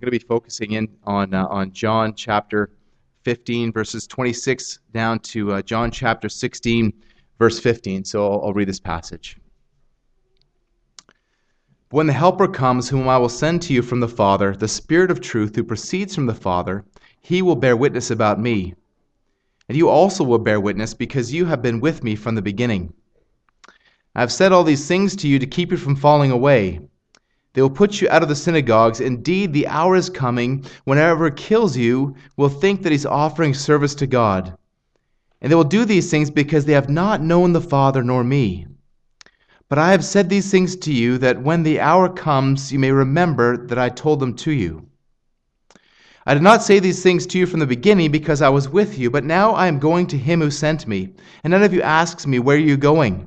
I'm going to be focusing in on, uh, on John chapter 15, verses 26 down to uh, John chapter 16, verse 15. So I'll, I'll read this passage. When the Helper comes, whom I will send to you from the Father, the Spirit of truth who proceeds from the Father, he will bear witness about me. And you also will bear witness because you have been with me from the beginning. I have said all these things to you to keep you from falling away. They will put you out of the synagogues. Indeed, the hour is coming when whoever kills you will think that he's offering service to God. And they will do these things because they have not known the Father nor me. But I have said these things to you that when the hour comes, you may remember that I told them to you. I did not say these things to you from the beginning because I was with you, but now I am going to him who sent me, and none of you asks me, Where are you going?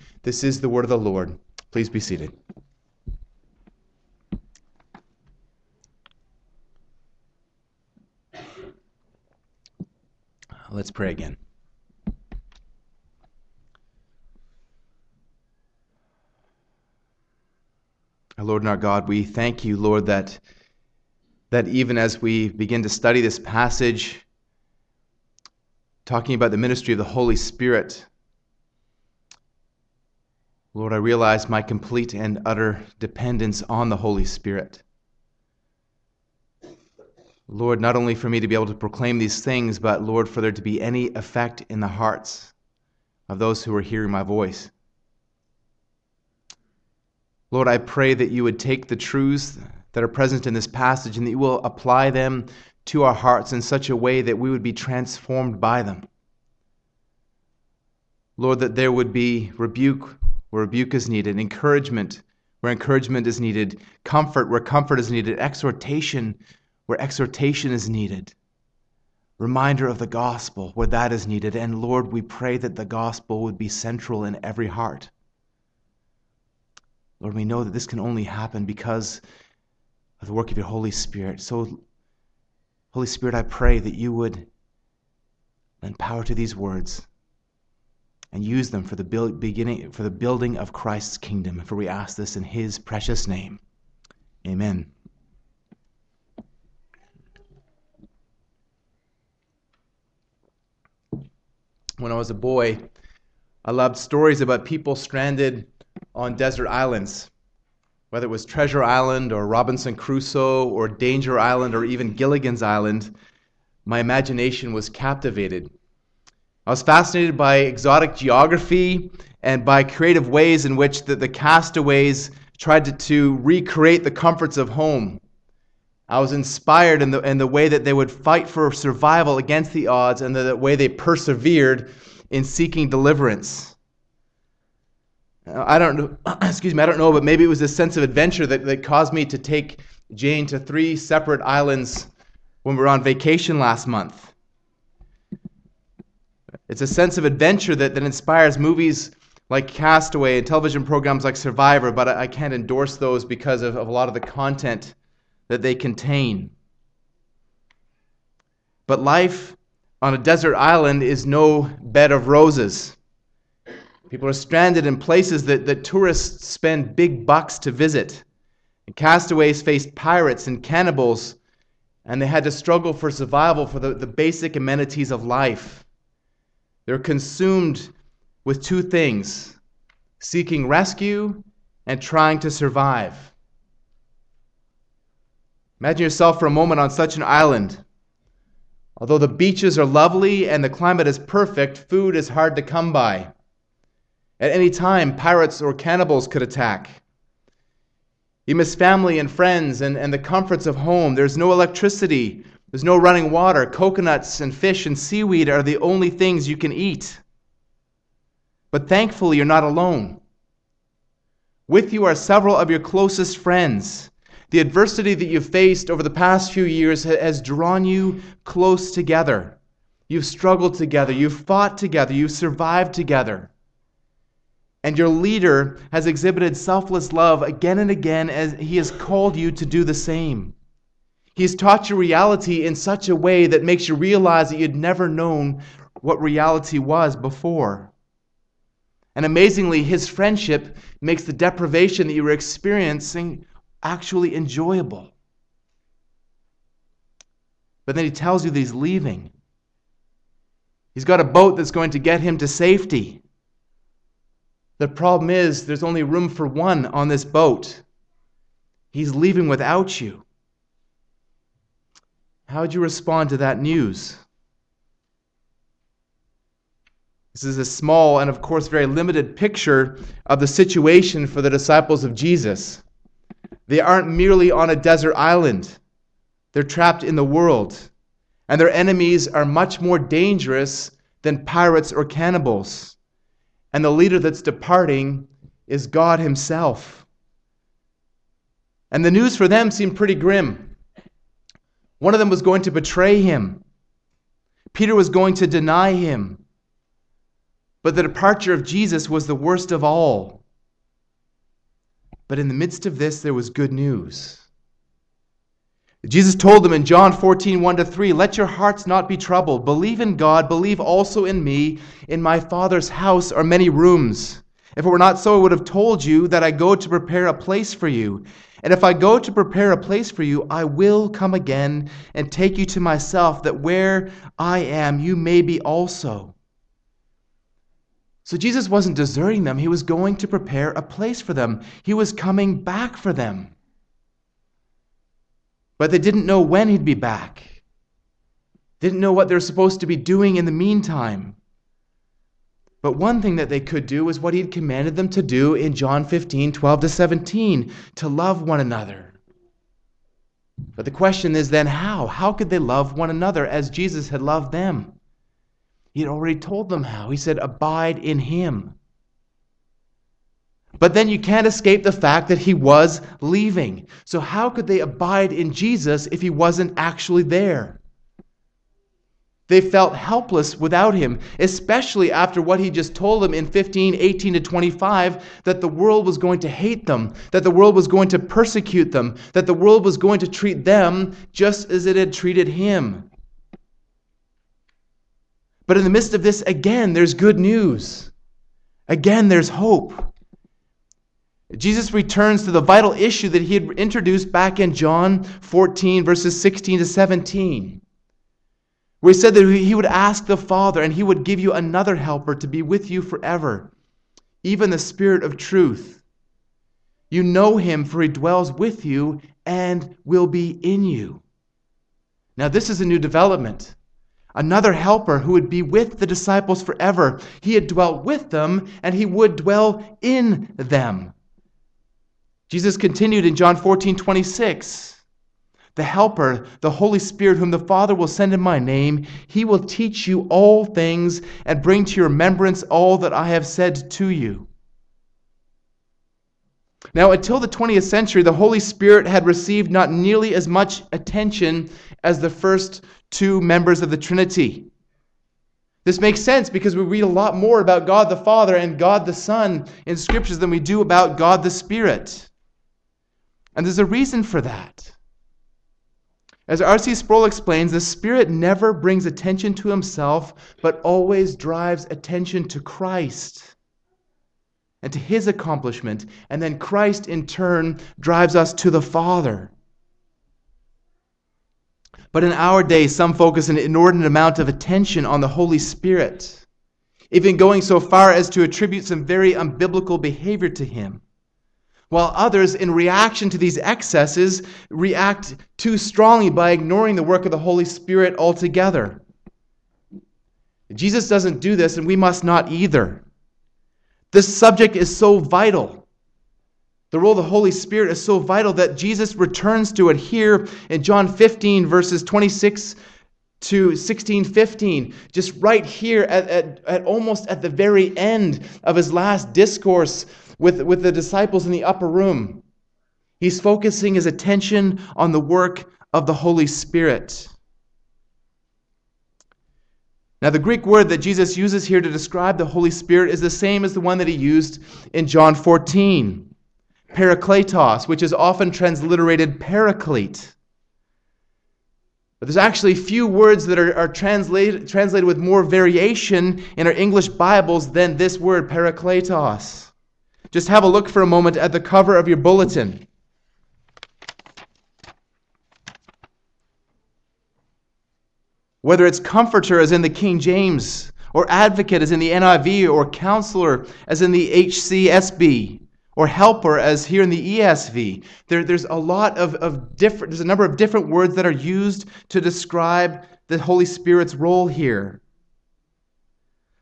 This is the word of the Lord. Please be seated. Let's pray again. Our Lord and our God, we thank you, Lord, that, that even as we begin to study this passage, talking about the ministry of the Holy Spirit, Lord, I realize my complete and utter dependence on the Holy Spirit. Lord, not only for me to be able to proclaim these things, but Lord, for there to be any effect in the hearts of those who are hearing my voice. Lord, I pray that you would take the truths that are present in this passage and that you will apply them to our hearts in such a way that we would be transformed by them. Lord, that there would be rebuke where rebuke is needed, encouragement where encouragement is needed, comfort where comfort is needed, exhortation where exhortation is needed, reminder of the gospel where that is needed. And Lord, we pray that the gospel would be central in every heart. Lord, we know that this can only happen because of the work of your Holy Spirit. So, Holy Spirit, I pray that you would lend power to these words and use them for the build, beginning for the building of Christ's kingdom. For we ask this in his precious name. Amen. When I was a boy, I loved stories about people stranded on desert islands. Whether it was Treasure Island or Robinson Crusoe or Danger Island or even Gilligan's Island, my imagination was captivated I was fascinated by exotic geography and by creative ways in which the, the castaways tried to, to recreate the comforts of home. I was inspired in the, in the way that they would fight for survival against the odds and the, the way they persevered in seeking deliverance. I don't know, excuse me, I don't know, but maybe it was a sense of adventure that, that caused me to take Jane to three separate islands when we were on vacation last month. It's a sense of adventure that, that inspires movies like Castaway and television programs like Survivor, but I, I can't endorse those because of, of a lot of the content that they contain. But life on a desert island is no bed of roses. People are stranded in places that, that tourists spend big bucks to visit. And castaways faced pirates and cannibals, and they had to struggle for survival for the, the basic amenities of life. They're consumed with two things seeking rescue and trying to survive. Imagine yourself for a moment on such an island. Although the beaches are lovely and the climate is perfect, food is hard to come by. At any time, pirates or cannibals could attack. You miss family and friends and, and the comforts of home. There's no electricity, there's no running water. Coconuts and fish and seaweed are the only things you can eat. But thankfully, you're not alone. With you are several of your closest friends. The adversity that you've faced over the past few years has drawn you close together. You've struggled together, you've fought together, you've survived together. And your leader has exhibited selfless love again and again as he has called you to do the same. He's taught you reality in such a way that makes you realize that you'd never known what reality was before. And amazingly, his friendship makes the deprivation that you were experiencing actually enjoyable. But then he tells you that he's leaving. He's got a boat that's going to get him to safety. The problem is, there's only room for one on this boat. He's leaving without you. How would you respond to that news? This is a small and, of course, very limited picture of the situation for the disciples of Jesus. They aren't merely on a desert island, they're trapped in the world. And their enemies are much more dangerous than pirates or cannibals. And the leader that's departing is God Himself. And the news for them seemed pretty grim. One of them was going to betray him. Peter was going to deny him. But the departure of Jesus was the worst of all. But in the midst of this, there was good news. Jesus told them in John 14, 1 to 3, Let your hearts not be troubled. Believe in God, believe also in me. In my Father's house are many rooms. If it were not so, I would have told you that I go to prepare a place for you. And if I go to prepare a place for you, I will come again and take you to myself, that where I am, you may be also. So Jesus wasn't deserting them, he was going to prepare a place for them. He was coming back for them. But they didn't know when he'd be back, didn't know what they're supposed to be doing in the meantime. But one thing that they could do was what he had commanded them to do in John 15, 12 to 17, to love one another. But the question is then how? How could they love one another as Jesus had loved them? He had already told them how. He said, Abide in him. But then you can't escape the fact that he was leaving. So, how could they abide in Jesus if he wasn't actually there? They felt helpless without him, especially after what he just told them in 15, 18 to 25 that the world was going to hate them, that the world was going to persecute them, that the world was going to treat them just as it had treated him. But in the midst of this, again, there's good news. Again, there's hope. Jesus returns to the vital issue that he had introduced back in John 14, verses 16 to 17 where he said that he would ask the Father and he would give you another helper to be with you forever, even the Spirit of truth. You know him, for he dwells with you and will be in you. Now, this is a new development. Another helper who would be with the disciples forever. He had dwelt with them and he would dwell in them. Jesus continued in John 14 26 the Helper, the Holy Spirit, whom the Father will send in my name, he will teach you all things and bring to your remembrance all that I have said to you. Now, until the 20th century, the Holy Spirit had received not nearly as much attention as the first two members of the Trinity. This makes sense because we read a lot more about God the Father and God the Son in scriptures than we do about God the Spirit. And there's a reason for that. As R.C. Sproul explains, the Spirit never brings attention to himself, but always drives attention to Christ and to his accomplishment. And then Christ, in turn, drives us to the Father. But in our day, some focus an inordinate amount of attention on the Holy Spirit, even going so far as to attribute some very unbiblical behavior to him. While others, in reaction to these excesses, react too strongly by ignoring the work of the Holy Spirit altogether. Jesus doesn't do this, and we must not either. This subject is so vital. The role of the Holy Spirit is so vital that Jesus returns to it here in John 15, verses 26 to 16, 15, just right here at, at, at almost at the very end of his last discourse with, with the disciples in the upper room. He's focusing his attention on the work of the Holy Spirit. Now, the Greek word that Jesus uses here to describe the Holy Spirit is the same as the one that he used in John 14, parakletos, which is often transliterated paraclete. But there's actually few words that are, are translated, translated with more variation in our English Bibles than this word, parakletos. Just have a look for a moment at the cover of your bulletin. Whether it's comforter, as in the King James, or advocate, as in the NIV, or counselor, as in the HCSB, or helper, as here in the ESV, there, there's a lot of, of different, there's a number of different words that are used to describe the Holy Spirit's role here.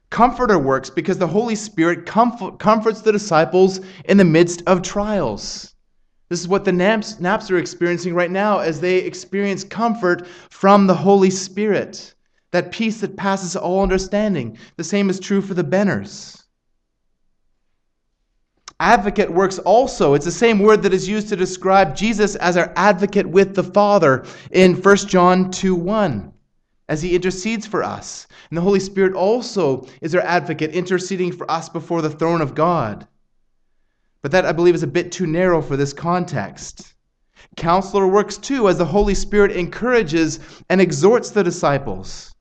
Comforter works because the Holy Spirit comfort, comforts the disciples in the midst of trials. This is what the Naps, Naps are experiencing right now as they experience comfort from the Holy Spirit. That peace that passes all understanding. The same is true for the Benners. Advocate works also. It's the same word that is used to describe Jesus as our advocate with the Father in 1 John 2 1 as he intercedes for us. And the Holy Spirit also is our advocate, interceding for us before the throne of God. But that, I believe, is a bit too narrow for this context. Counselor works too, as the Holy Spirit encourages and exhorts the disciples.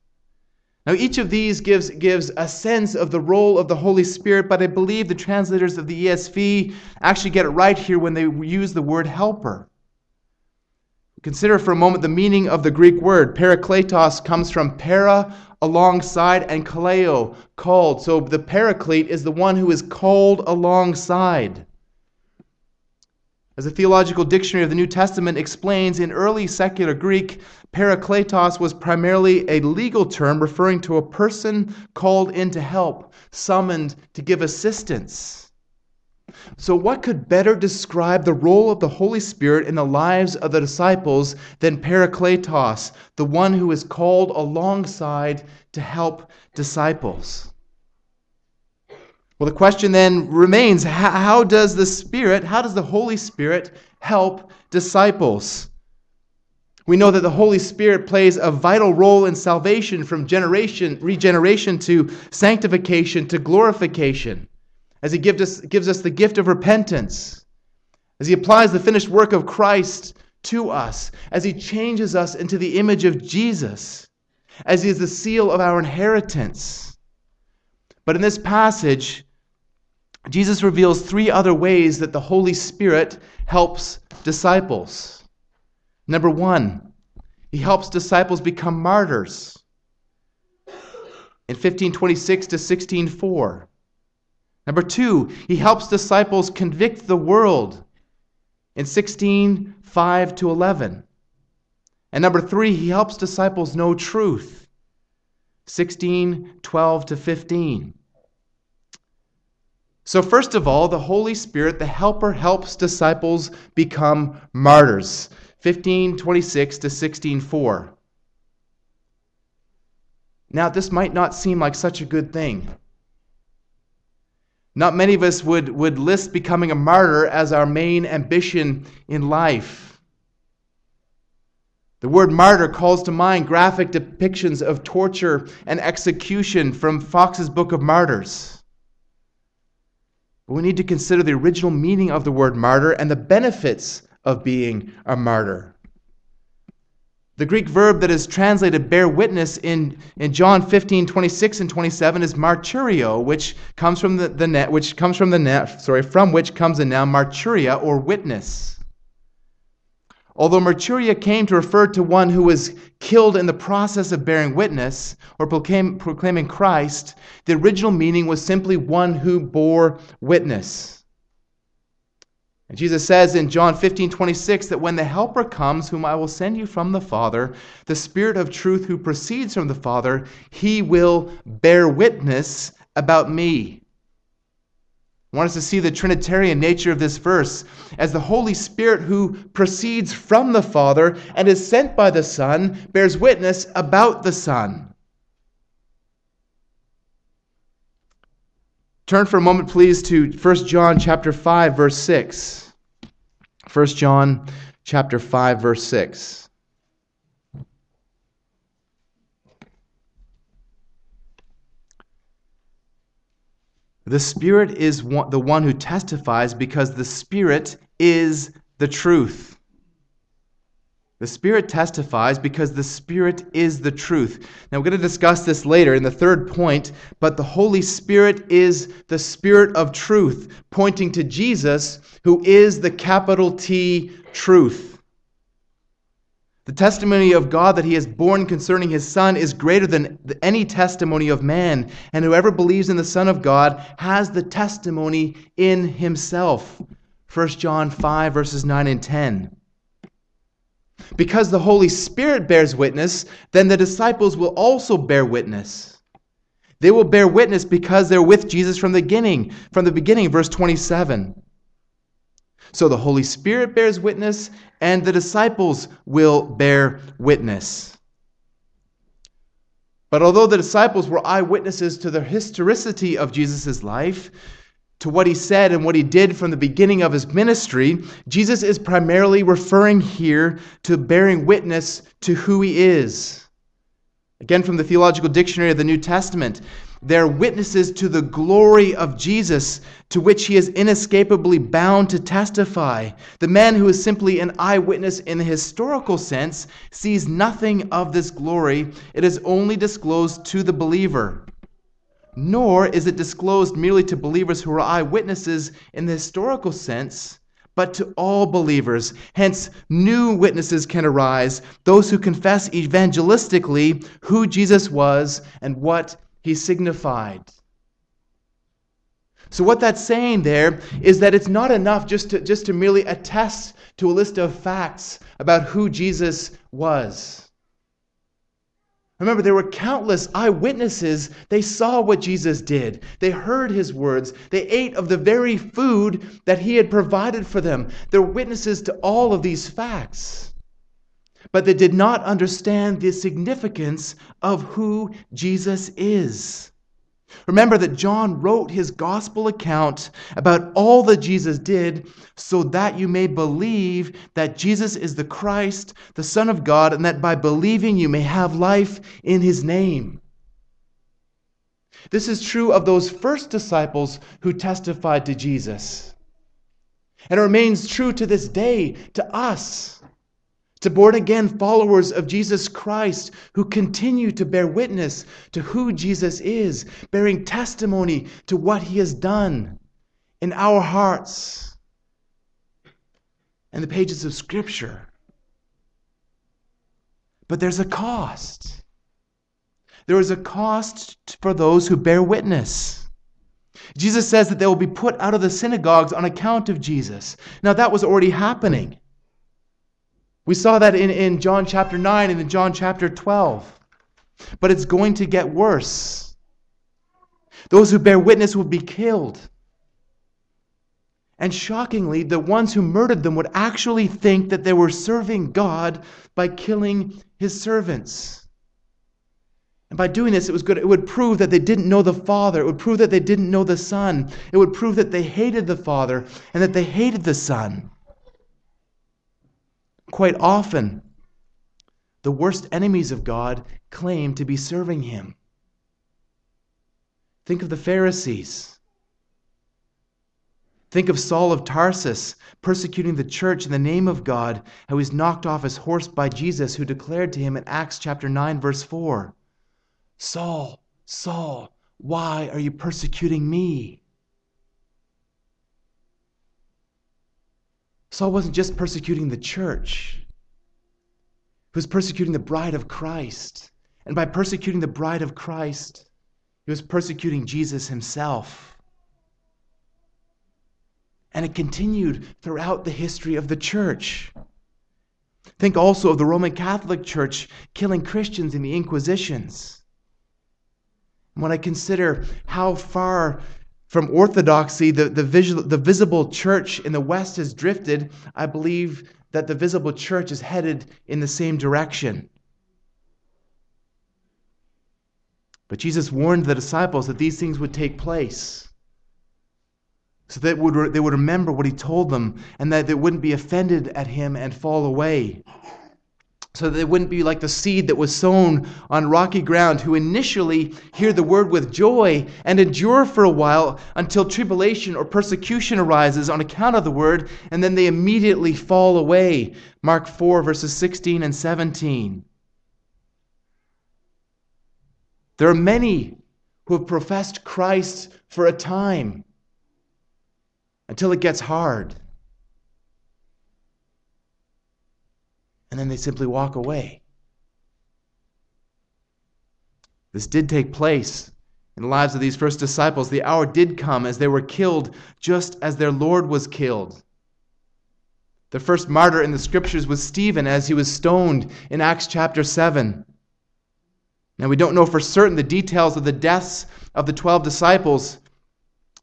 Now, each of these gives, gives a sense of the role of the Holy Spirit, but I believe the translators of the ESV actually get it right here when they use the word helper. Consider for a moment the meaning of the Greek word. Parakletos comes from para, alongside, and kaleo, called. So the paraclete is the one who is called alongside. As the Theological Dictionary of the New Testament explains, in early secular Greek, parakletos was primarily a legal term referring to a person called in to help, summoned to give assistance. So, what could better describe the role of the Holy Spirit in the lives of the disciples than Parakletos, the one who is called alongside to help disciples? Well, the question then remains how does the Spirit, how does the Holy Spirit help disciples? We know that the Holy Spirit plays a vital role in salvation from generation, regeneration to sanctification to glorification as he gives us, gives us the gift of repentance, as he applies the finished work of Christ to us, as he changes us into the image of Jesus, as he is the seal of our inheritance. But in this passage, Jesus reveals three other ways that the Holy Spirit helps disciples. Number one, he helps disciples become martyrs. In 1526 to 1604, Number two, he helps disciples convict the world in 16 5 to 11. And number three, he helps disciples know truth 16 12 to 15. So, first of all, the Holy Spirit, the Helper, helps disciples become martyrs. 15 26 to 16 4. Now, this might not seem like such a good thing. Not many of us would, would list becoming a martyr as our main ambition in life. The word martyr calls to mind graphic depictions of torture and execution from Fox's Book of Martyrs. But we need to consider the original meaning of the word martyr and the benefits of being a martyr. The Greek verb that is translated bear witness in, in John 15, 26 and 27 is marturio, which comes from the, the net, which comes from the net, sorry, from which comes the noun marturia or witness. Although marturia came to refer to one who was killed in the process of bearing witness or proclaim, proclaiming Christ, the original meaning was simply one who bore witness. And Jesus says in John 15, 26 that when the Helper comes, whom I will send you from the Father, the Spirit of truth who proceeds from the Father, he will bear witness about me. I want us to see the Trinitarian nature of this verse as the Holy Spirit who proceeds from the Father and is sent by the Son bears witness about the Son. Turn for a moment, please, to 1 John chapter 5, verse 6. 1 John chapter 5, verse 6. The Spirit is one, the one who testifies because the Spirit is the truth. The Spirit testifies because the Spirit is the truth. Now, we're going to discuss this later in the third point, but the Holy Spirit is the Spirit of truth, pointing to Jesus, who is the capital T truth. The testimony of God that he has borne concerning his Son is greater than any testimony of man, and whoever believes in the Son of God has the testimony in himself. 1 John 5, verses 9 and 10. Because the Holy Spirit bears witness, then the disciples will also bear witness. They will bear witness because they're with Jesus from the beginning, from the beginning, verse 27. So the Holy Spirit bears witness, and the disciples will bear witness. But although the disciples were eyewitnesses to the historicity of Jesus' life, to what he said and what he did from the beginning of his ministry, Jesus is primarily referring here to bearing witness to who he is. Again, from the Theological Dictionary of the New Testament, they're witnesses to the glory of Jesus, to which he is inescapably bound to testify. The man who is simply an eyewitness in the historical sense sees nothing of this glory, it is only disclosed to the believer nor is it disclosed merely to believers who are eyewitnesses in the historical sense, but to all believers. Hence, new witnesses can arise, those who confess evangelistically who Jesus was and what he signified. So, what that's saying there is that it's not enough just to, just to merely attest to a list of facts about who Jesus was. Remember, there were countless eyewitnesses. They saw what Jesus did, they heard his words, they ate of the very food that he had provided for them. They're witnesses to all of these facts. But they did not understand the significance of who Jesus is. Remember that John wrote his gospel account about all that Jesus did so that you may believe that Jesus is the Christ, the Son of God, and that by believing you may have life in his name. This is true of those first disciples who testified to Jesus. And it remains true to this day to us to born again followers of Jesus Christ who continue to bear witness to who Jesus is, bearing testimony to what he has done in our hearts and the pages of Scripture. But there's a cost. There is a cost for those who bear witness. Jesus says that they will be put out of the synagogues on account of Jesus. Now, that was already happening. We saw that in, in John chapter 9 and in John chapter 12. But it's going to get worse. Those who bear witness will be killed. And shockingly, the ones who murdered them would actually think that they were serving God by killing his servants. And by doing this, it was good. It would prove that they didn't know the Father. It would prove that they didn't know the Son. It would prove that they hated the Father and that they hated the Son. Quite often, the worst enemies of God claim to be serving him. Think of the Pharisees. Think of Saul of Tarsus persecuting the church in the name of God, how he's knocked off his horse by Jesus, who declared to him in Acts chapter 9, verse 4 Saul, Saul, why are you persecuting me? Saul wasn't just persecuting the church, he was persecuting the bride of Christ. And by persecuting the bride of Christ, he was persecuting Jesus himself. And it continued throughout the history of the church. Think also of the Roman Catholic Church killing Christians in the Inquisitions. When I consider how far from orthodoxy the, the, visual, the visible church in the West has drifted, I believe that the visible church is headed in the same direction. But Jesus warned the disciples that these things would take place. So that would, they would remember what he told them and that they wouldn't be offended at him and fall away. So that they wouldn't be like the seed that was sown on rocky ground, who initially hear the word with joy and endure for a while until tribulation or persecution arises on account of the word, and then they immediately fall away. Mark 4, verses 16 and 17. There are many who have professed Christ for a time until it gets hard. And then they simply walk away. This did take place in the lives of these first disciples. The hour did come as they were killed, just as their Lord was killed. The first martyr in the scriptures was Stephen as he was stoned in Acts chapter 7. Now, we don't know for certain the details of the deaths of the 12 disciples,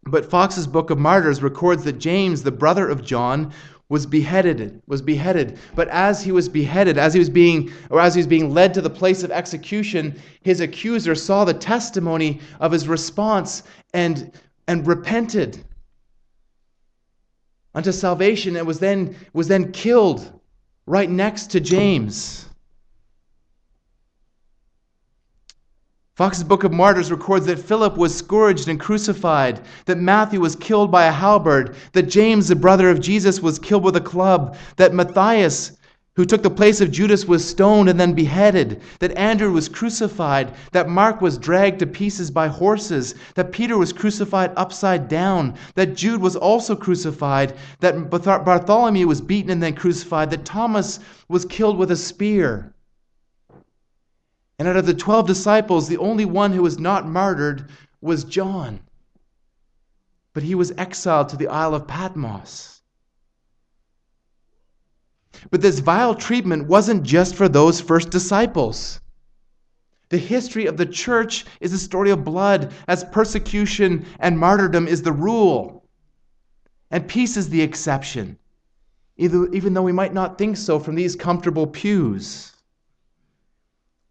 but Fox's Book of Martyrs records that James, the brother of John, was beheaded was beheaded. But as he was beheaded as he was being or as he was being led to the place of execution his accuser saw the testimony of his response and and repented unto salvation and was then was then killed right next to James Fox's Book of Martyrs records that Philip was scourged and crucified, that Matthew was killed by a halberd, that James, the brother of Jesus, was killed with a club, that Matthias, who took the place of Judas, was stoned and then beheaded, that Andrew was crucified, that Mark was dragged to pieces by horses, that Peter was crucified upside down, that Jude was also crucified, that Bartholomew was beaten and then crucified, that Thomas was killed with a spear. And out of the 12 disciples, the only one who was not martyred was John. But he was exiled to the Isle of Patmos. But this vile treatment wasn't just for those first disciples. The history of the church is a story of blood, as persecution and martyrdom is the rule, and peace is the exception, even though we might not think so from these comfortable pews.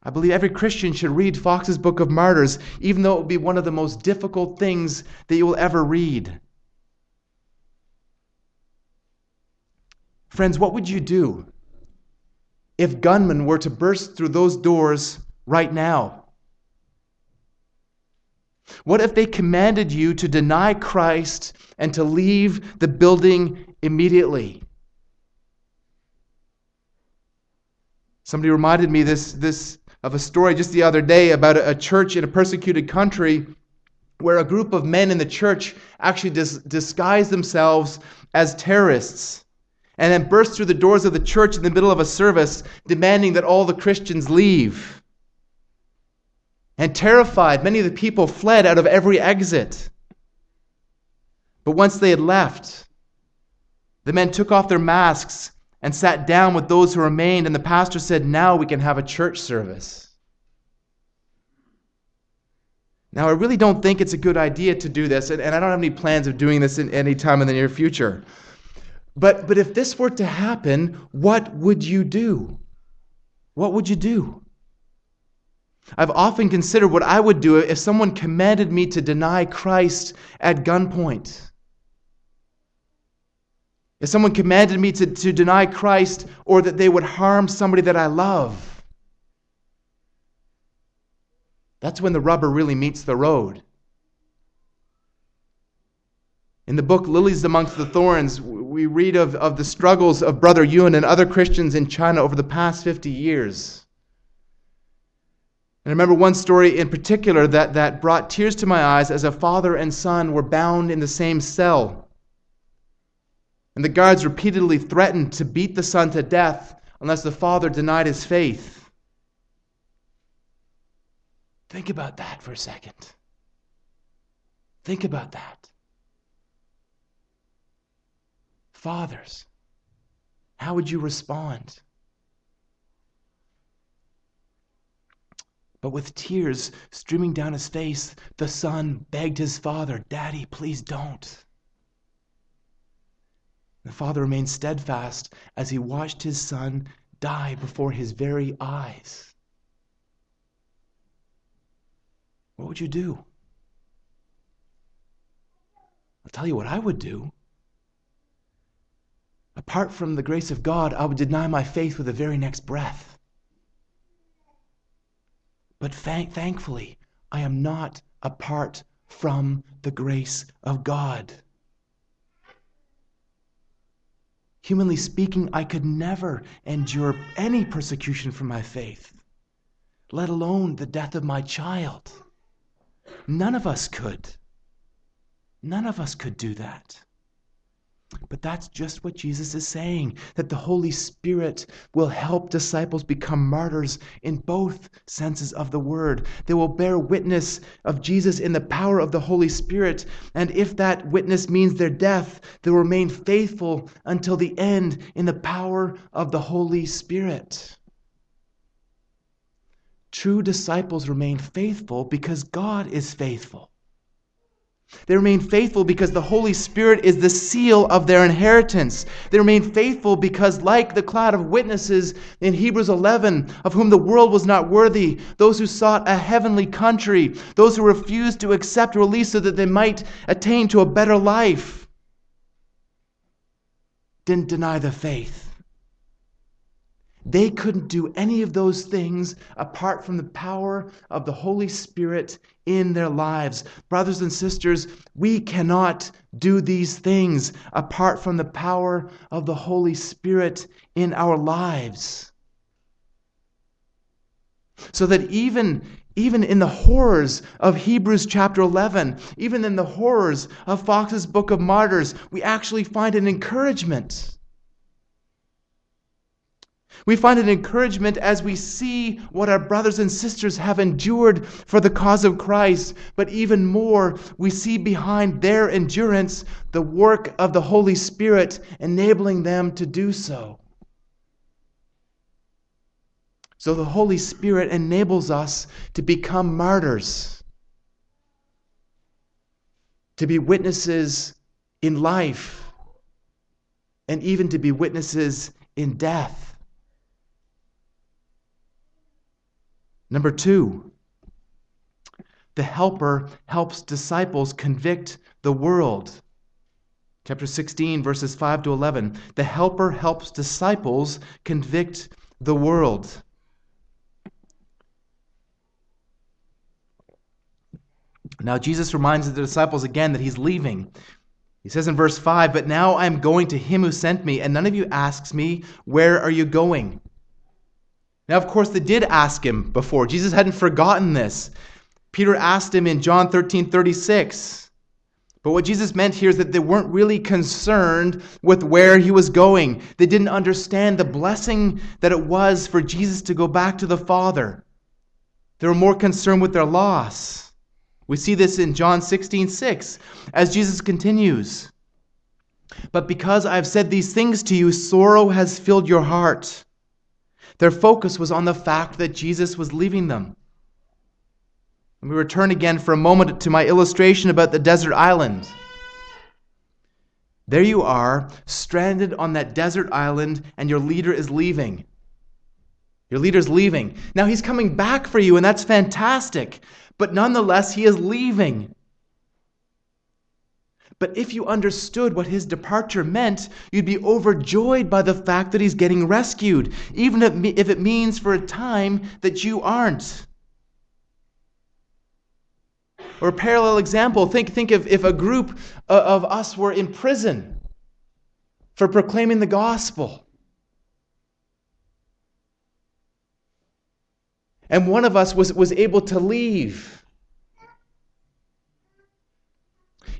I believe every Christian should read Fox's Book of Martyrs, even though it will be one of the most difficult things that you will ever read. Friends, what would you do if gunmen were to burst through those doors right now? What if they commanded you to deny Christ and to leave the building immediately? Somebody reminded me this, this of a story just the other day about a church in a persecuted country where a group of men in the church actually dis- disguised themselves as terrorists and then burst through the doors of the church in the middle of a service, demanding that all the Christians leave. And terrified, many of the people fled out of every exit. But once they had left, the men took off their masks and sat down with those who remained, and the pastor said, Now we can have a church service. Now, I really don't think it's a good idea to do this, and, and I don't have any plans of doing this in any time in the near future. But, but if this were to happen, what would you do? What would you do? I've often considered what I would do if someone commanded me to deny Christ at gunpoint. If someone commanded me to, to deny Christ or that they would harm somebody that I love, that's when the rubber really meets the road. In the book Lilies Amongst the Thorns, we read of, of the struggles of Brother Yun and other Christians in China over the past 50 years. And I remember one story in particular that, that brought tears to my eyes as a father and son were bound in the same cell. And the guards repeatedly threatened to beat the son to death unless the father denied his faith. Think about that for a second. Think about that. Fathers, how would you respond? But with tears streaming down his face, the son begged his father, Daddy, please don't. The father remained steadfast as he watched his son die before his very eyes. What would you do? I'll tell you what I would do. Apart from the grace of God, I would deny my faith with the very next breath. But thank, thankfully, I am not apart from the grace of God. Humanly speaking, I could never endure any persecution for my faith, let alone the death of my child. None of us could. None of us could do that. But that's just what Jesus is saying that the Holy Spirit will help disciples become martyrs in both senses of the word. They will bear witness of Jesus in the power of the Holy Spirit. And if that witness means their death, they will remain faithful until the end in the power of the Holy Spirit. True disciples remain faithful because God is faithful. They remain faithful because the Holy Spirit is the seal of their inheritance. They remain faithful because, like the cloud of witnesses in Hebrews 11, of whom the world was not worthy, those who sought a heavenly country, those who refused to accept release so that they might attain to a better life, didn't deny the faith. They couldn't do any of those things apart from the power of the Holy Spirit in their lives. Brothers and sisters, we cannot do these things apart from the power of the Holy Spirit in our lives. So that even even in the horrors of Hebrews chapter 11, even in the horrors of Fox's Book of Martyrs, we actually find an encouragement. We find an encouragement as we see what our brothers and sisters have endured for the cause of Christ. But even more, we see behind their endurance the work of the Holy Spirit enabling them to do so. So the Holy Spirit enables us to become martyrs, to be witnesses in life, and even to be witnesses in death. Number two, the helper helps disciples convict the world. Chapter 16, verses 5 to 11. The helper helps disciples convict the world. Now, Jesus reminds the disciples again that he's leaving. He says in verse 5, But now I am going to him who sent me, and none of you asks me, Where are you going? Now, of course, they did ask him before. Jesus hadn't forgotten this. Peter asked him in John 13 36. But what Jesus meant here is that they weren't really concerned with where he was going. They didn't understand the blessing that it was for Jesus to go back to the Father. They were more concerned with their loss. We see this in John 16 6 as Jesus continues. But because I've said these things to you, sorrow has filled your heart. Their focus was on the fact that Jesus was leaving them. And we return again for a moment to my illustration about the desert island. There you are, stranded on that desert island, and your leader is leaving. Your leader's leaving. Now he's coming back for you, and that's fantastic. But nonetheless, he is leaving. But if you understood what his departure meant, you'd be overjoyed by the fact that he's getting rescued, even if it means for a time that you aren't. Or a parallel example think, think of if a group uh, of us were in prison for proclaiming the gospel. And one of us was, was able to leave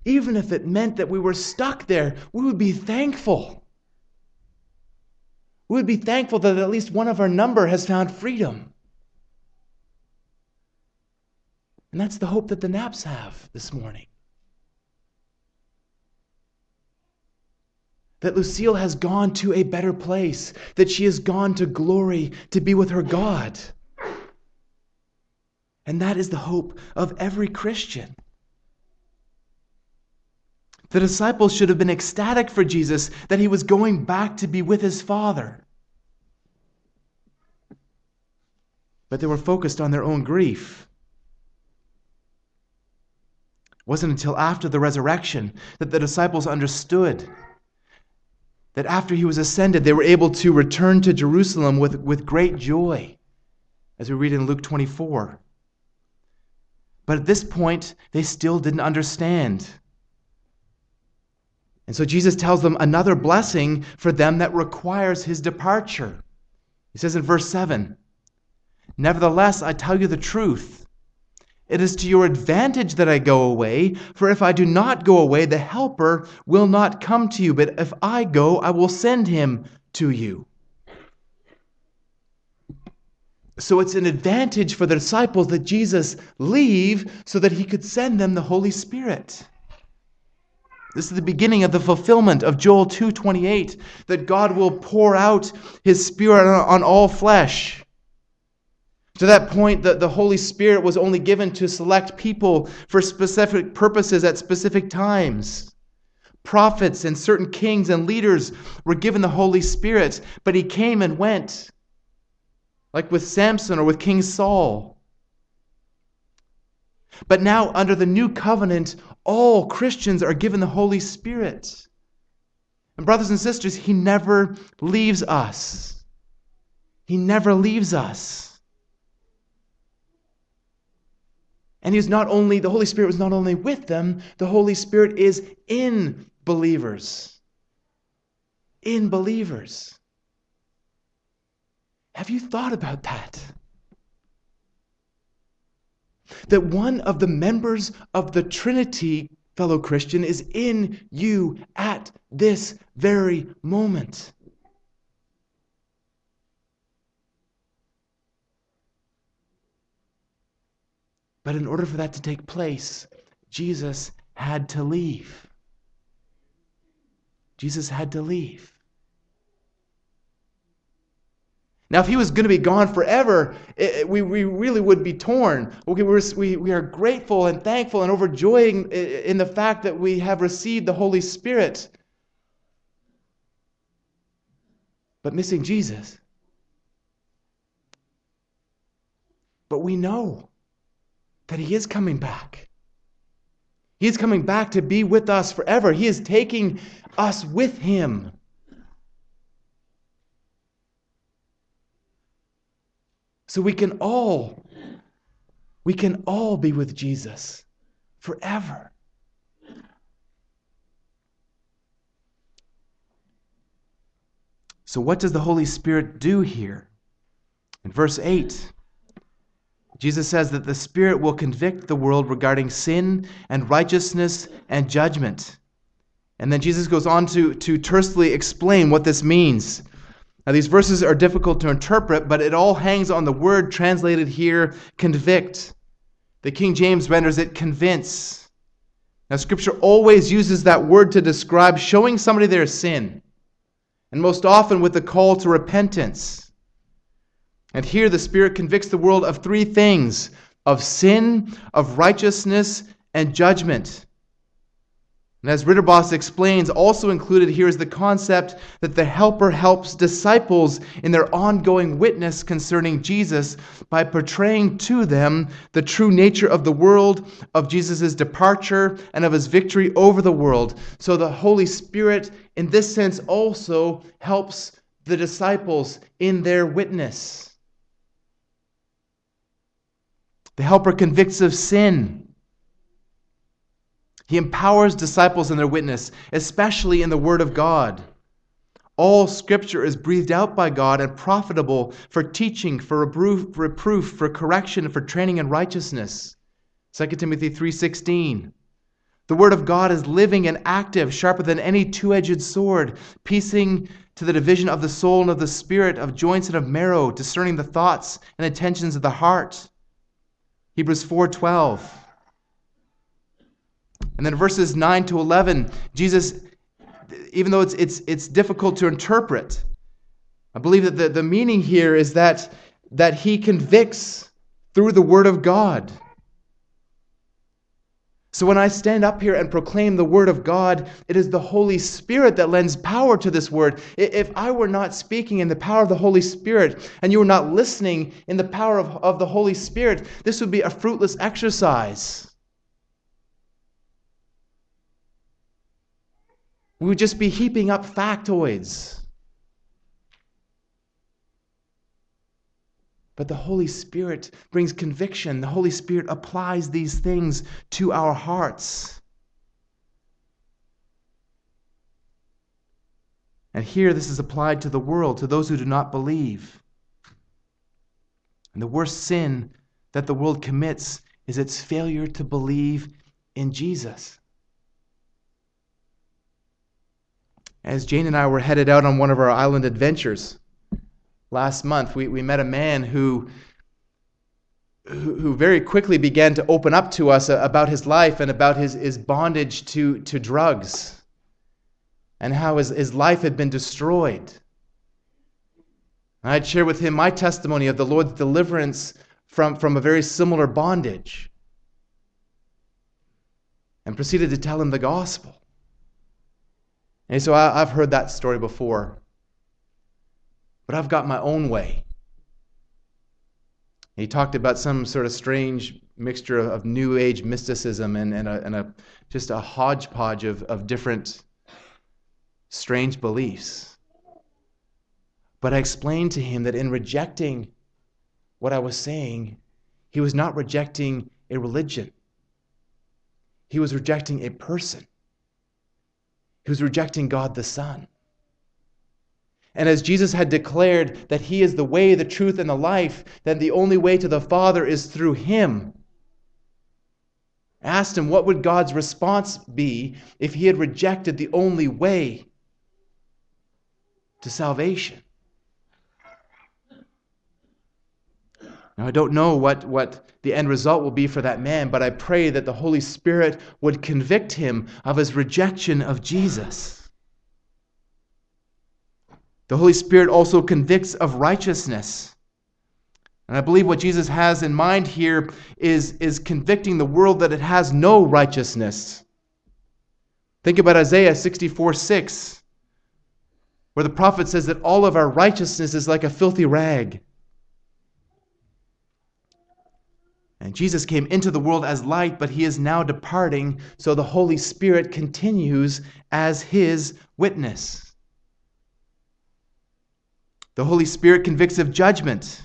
even if it meant that we were stuck there, we would be thankful. We would be thankful that at least one of our number has found freedom. And that's the hope that the Naps have this morning. that Lucille has gone to a better place, that she has gone to glory to be with her God. And that is the hope of every Christian. The disciples should have been ecstatic for Jesus that he was going back to be with his Father. But they were focused on their own grief. It wasn't until after the resurrection that the disciples understood that after he was ascended, they were able to return to Jerusalem with, with great joy, as we read in Luke 24. But at this point, they still didn't understand. And so Jesus tells them another blessing for them that requires his departure. He says in verse 7 Nevertheless, I tell you the truth. It is to your advantage that I go away, for if I do not go away, the Helper will not come to you. But if I go, I will send him to you. So it's an advantage for the disciples that Jesus leave so that he could send them the Holy Spirit. This is the beginning of the fulfillment of Joel 2:28 that God will pour out his spirit on all flesh. To that point, the, the Holy Spirit was only given to select people for specific purposes at specific times. Prophets and certain kings and leaders were given the Holy Spirit, but he came and went, like with Samson or with King Saul. But now, under the new covenant, all Christians are given the Holy Spirit. And, brothers and sisters, he never leaves us. He never leaves us. And he's not only, the Holy Spirit was not only with them, the Holy Spirit is in believers. In believers. Have you thought about that? That one of the members of the Trinity, fellow Christian, is in you at this very moment. But in order for that to take place, Jesus had to leave. Jesus had to leave. Now, if he was going to be gone forever, it, we, we really would be torn. Okay, we're, we, we are grateful and thankful and overjoying in the fact that we have received the Holy Spirit. But missing Jesus. But we know that He is coming back. He is coming back to be with us forever. He is taking us with Him. So we can all, we can all be with Jesus forever. So, what does the Holy Spirit do here? In verse 8, Jesus says that the Spirit will convict the world regarding sin and righteousness and judgment. And then Jesus goes on to, to tersely explain what this means. Now, these verses are difficult to interpret, but it all hangs on the word translated here, convict. The King James renders it convince. Now, Scripture always uses that word to describe showing somebody their sin, and most often with the call to repentance. And here the Spirit convicts the world of three things of sin, of righteousness, and judgment. And as Ridderbos explains, also included here is the concept that the Helper helps disciples in their ongoing witness concerning Jesus by portraying to them the true nature of the world, of Jesus' departure, and of his victory over the world. So the Holy Spirit, in this sense, also helps the disciples in their witness. The Helper convicts of sin. He empowers disciples in their witness, especially in the Word of God. All Scripture is breathed out by God and profitable for teaching, for reproof, for correction, for training in righteousness. 2 Timothy 3:16. The word of God is living and active, sharper than any two-edged sword, piercing to the division of the soul and of the spirit, of joints and of marrow, discerning the thoughts and intentions of the heart. Hebrews 4:12. And then verses 9 to 11, Jesus even though it's, it's, it's difficult to interpret. I believe that the, the meaning here is that, that he convicts through the Word of God. So when I stand up here and proclaim the Word of God, it is the Holy Spirit that lends power to this Word. If I were not speaking in the power of the Holy Spirit and you were not listening in the power of, of the Holy Spirit, this would be a fruitless exercise. We would just be heaping up factoids. But the Holy Spirit brings conviction. The Holy Spirit applies these things to our hearts. And here, this is applied to the world, to those who do not believe. And the worst sin that the world commits is its failure to believe in Jesus. As Jane and I were headed out on one of our island adventures, last month, we, we met a man who, who, very quickly began to open up to us uh, about his life and about his, his bondage to, to drugs and how his, his life had been destroyed. I'd share with him my testimony of the Lord's deliverance from, from a very similar bondage and proceeded to tell him the gospel. And so I, I've heard that story before but I've got my own way. He talked about some sort of strange mixture of, New Age mysticism and, and, a, and a, just a hodgepodge of, of different strange beliefs. But I explained to him that in rejecting what I was saying, he was not rejecting a religion, he was rejecting a person. He was rejecting God the Son. And as Jesus had declared that He is the way, the truth, and the life, then the only way to the Father is through Him. I asked him what would God's response be if he had rejected the only way to salvation. Now, I don't know what, what the end result will be for that man, but I pray that the Holy Spirit would convict him of his rejection of Jesus. The Holy Spirit also convicts of righteousness. And I believe what Jesus has in mind here is, is convicting the world that it has no righteousness. Think about Isaiah 64 6, where the prophet says that all of our righteousness is like a filthy rag. And Jesus came into the world as light, but he is now departing, so the Holy Spirit continues as his witness. The Holy Spirit convicts of judgment.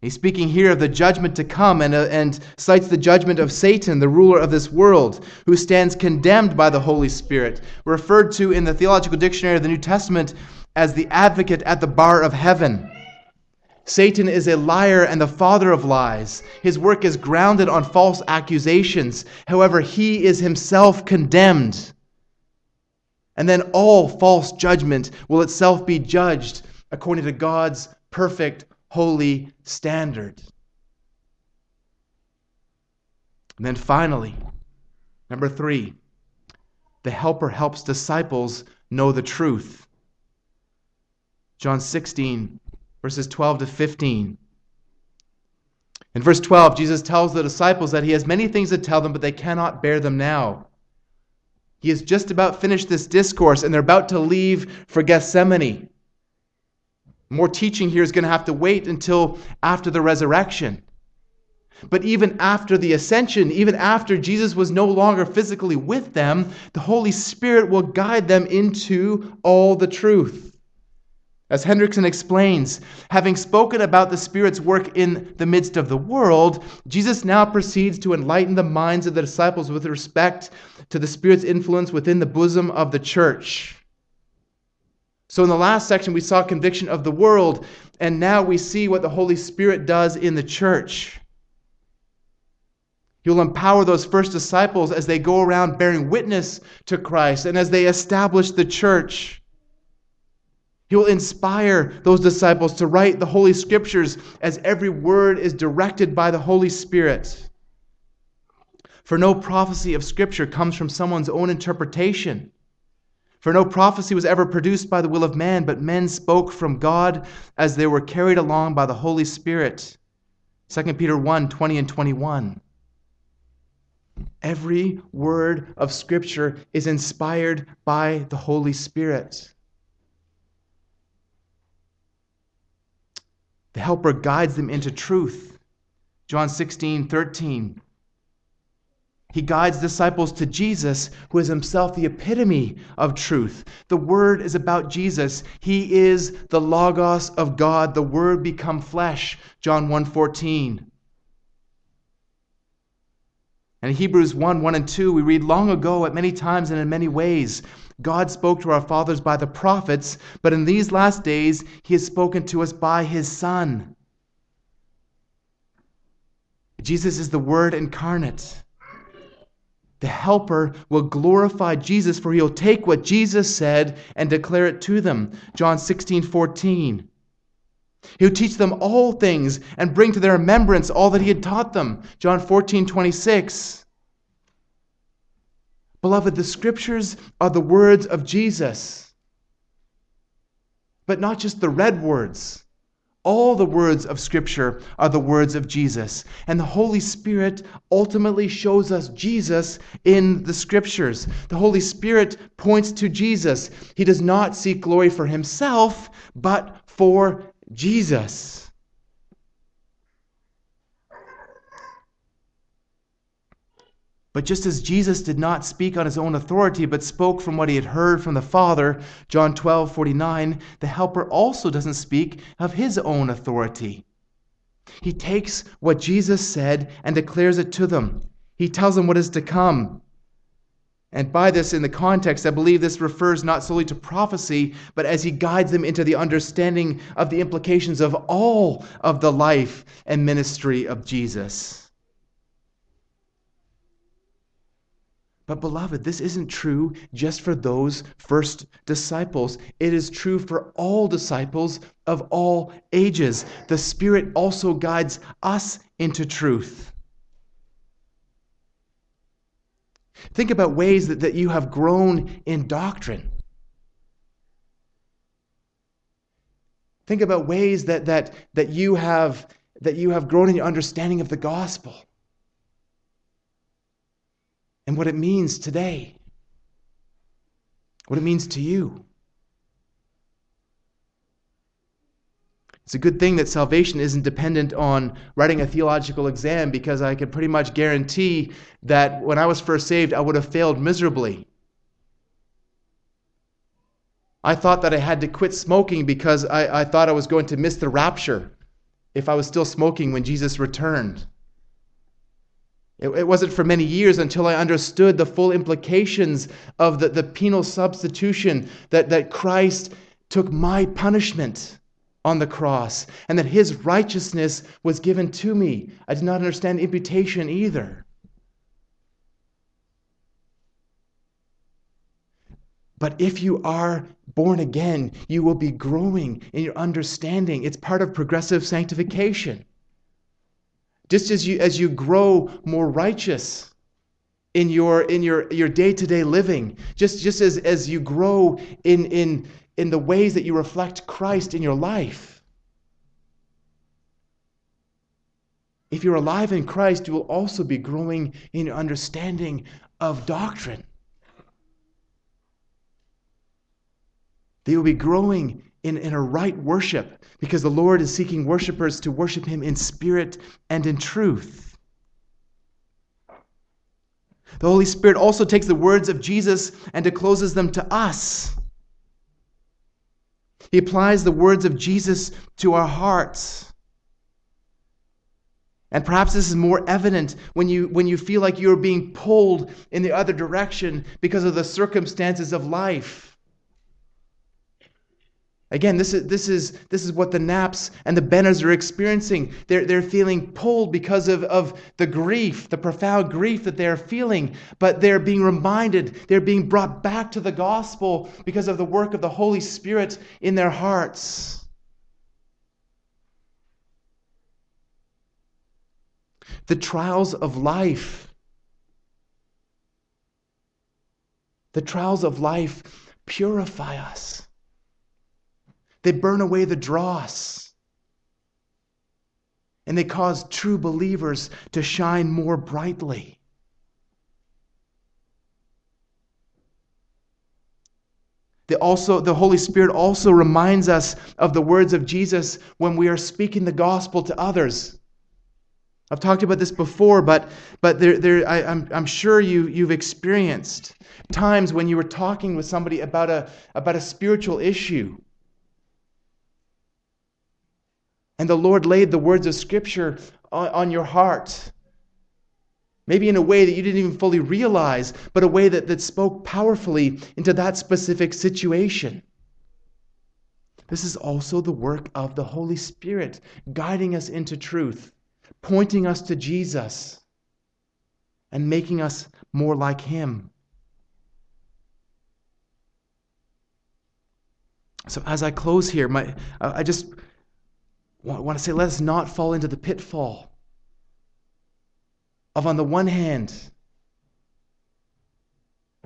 He's speaking here of the judgment to come and, uh, and cites the judgment of Satan, the ruler of this world, who stands condemned by the Holy Spirit, referred to in the Theological Dictionary of the New Testament as the advocate at the bar of heaven. Satan is a liar and the father of lies. His work is grounded on false accusations. However, he is himself condemned. And then all false judgment will itself be judged according to God's perfect, holy standard. And then finally, number three, the helper helps disciples know the truth. John 16, verses 12 to 15. In verse 12, Jesus tells the disciples that he has many things to tell them, but they cannot bear them now. He has just about finished this discourse, and they're about to leave for Gethsemane. More teaching here is going to have to wait until after the resurrection. But even after the ascension, even after Jesus was no longer physically with them, the Holy Spirit will guide them into all the truth. As Hendriksen explains, having spoken about the Spirit's work in the midst of the world, Jesus now proceeds to enlighten the minds of the disciples with respect to the Spirit's influence within the bosom of the church. So, in the last section, we saw conviction of the world, and now we see what the Holy Spirit does in the church. He will empower those first disciples as they go around bearing witness to Christ and as they establish the church. He will inspire those disciples to write the Holy Scriptures as every word is directed by the Holy Spirit. For no prophecy of Scripture comes from someone's own interpretation For no prophecy was ever produced by the will of man, but men spoke from God as they were carried along by the Holy Spirit. 2 Peter 1 20 and 21. Every word of Scripture is inspired by the Holy Spirit. The Helper guides them into truth. John 16 13. He guides disciples to Jesus, who is himself the epitome of truth. The Word is about Jesus. He is the Logos of God, the Word become flesh. John 1:14. And in Hebrews 1 1 and 2, we read, Long ago, at many times and in many ways, God spoke to our fathers by the prophets, but in these last days, He has spoken to us by His Son. Jesus is the Word incarnate. The Helper will glorify Jesus, for he'll take what Jesus said and declare it to them. John 16, 14. He'll teach them all things and bring to their remembrance all that he had taught them. John 14, 26. Beloved, the scriptures are the words of Jesus, but not just the red words. All the words of Scripture are the words of Jesus. And the Holy Spirit ultimately shows us Jesus in the Scriptures. The Holy Spirit points to Jesus. He does not seek glory for himself, but for Jesus. But just as Jesus did not speak on his own authority, but spoke from what he had heard from the Father, John 12, 49, the Helper also doesn't speak of his own authority. He takes what Jesus said and declares it to them. He tells them what is to come. And by this, in the context, I believe this refers not solely to prophecy, but as he guides them into the understanding of the implications of all of the life and ministry of Jesus. But, beloved, this isn't true just for those first disciples. It is true for all disciples of all ages. The Spirit also guides us into truth. Think about ways that, that you have grown in doctrine. Think about ways that, that, that, you have, that you have grown in your understanding of the gospel and what it means today, what it means to you. It's a good thing that salvation isn't dependent on writing a theological exam because I can pretty much guarantee that when I was first saved, I would have failed miserably. I thought that I had to quit smoking because I, I thought I was going to miss the rapture if I was still smoking when Jesus returned. It, it wasn't for many years until I understood the full implications of the, the penal substitution that, that Christ took my punishment on the cross and that his righteousness was given to me. I did not understand imputation either. But if you are born again, you will be growing in your understanding. It's part of progressive sanctification. Just as you, as you grow more righteous in your, in your, your day-to-day living, just, just as, as you grow in, in, in the ways that you reflect Christ in your life. If you're alive in Christ, you will also be growing in your understanding of doctrine. That you'll be growing in, in a right worship because the Lord is seeking worshipers to worship Him in spirit and in truth. The Holy Spirit also takes the words of Jesus and discloses them to us. He applies the words of Jesus to our hearts. And perhaps this is more evident when you, when you feel like you're being pulled in the other direction because of the circumstances of life. Again, this is, this is, this is what the Naps and the Benners are experiencing. They're, they're feeling pulled because of, of the grief, the profound grief that they're feeling, but they're being reminded, they're being brought back to the gospel because of the work of the Holy Spirit in their hearts. The trials of life. The trials of life purify us. They burn away the dross. And they cause true believers to shine more brightly. The, also, the Holy Spirit also reminds us of the words of Jesus when we are speaking the gospel to others. I've talked about this before, but, but there, there, I, I'm, I'm sure you, you've experienced times when you were talking with somebody about a, about a spiritual issue. And the Lord laid the words of Scripture on, on your heart. Maybe in a way that you didn't even fully realize, but a way that, that spoke powerfully into that specific situation. This is also the work of the Holy Spirit, guiding us into truth, pointing us to Jesus, and making us more like Him. So, as I close here, my, I just want to say let us not fall into the pitfall of, on the one hand,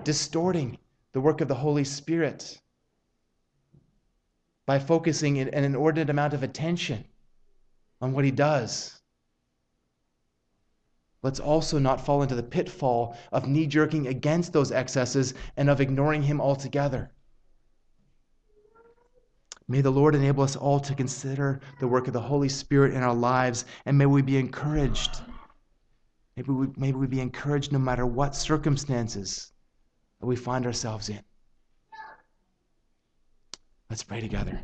distorting the work of the Holy Spirit by focusing an inordinate amount of attention on what He does. Let's also not fall into the pitfall of knee jerking against those excesses and of ignoring Him altogether. May the Lord enable us all to consider the work of the Holy Spirit in our lives, and may we be encouraged. Maybe we, maybe we be encouraged no matter what circumstances that we find ourselves in. Let's pray together.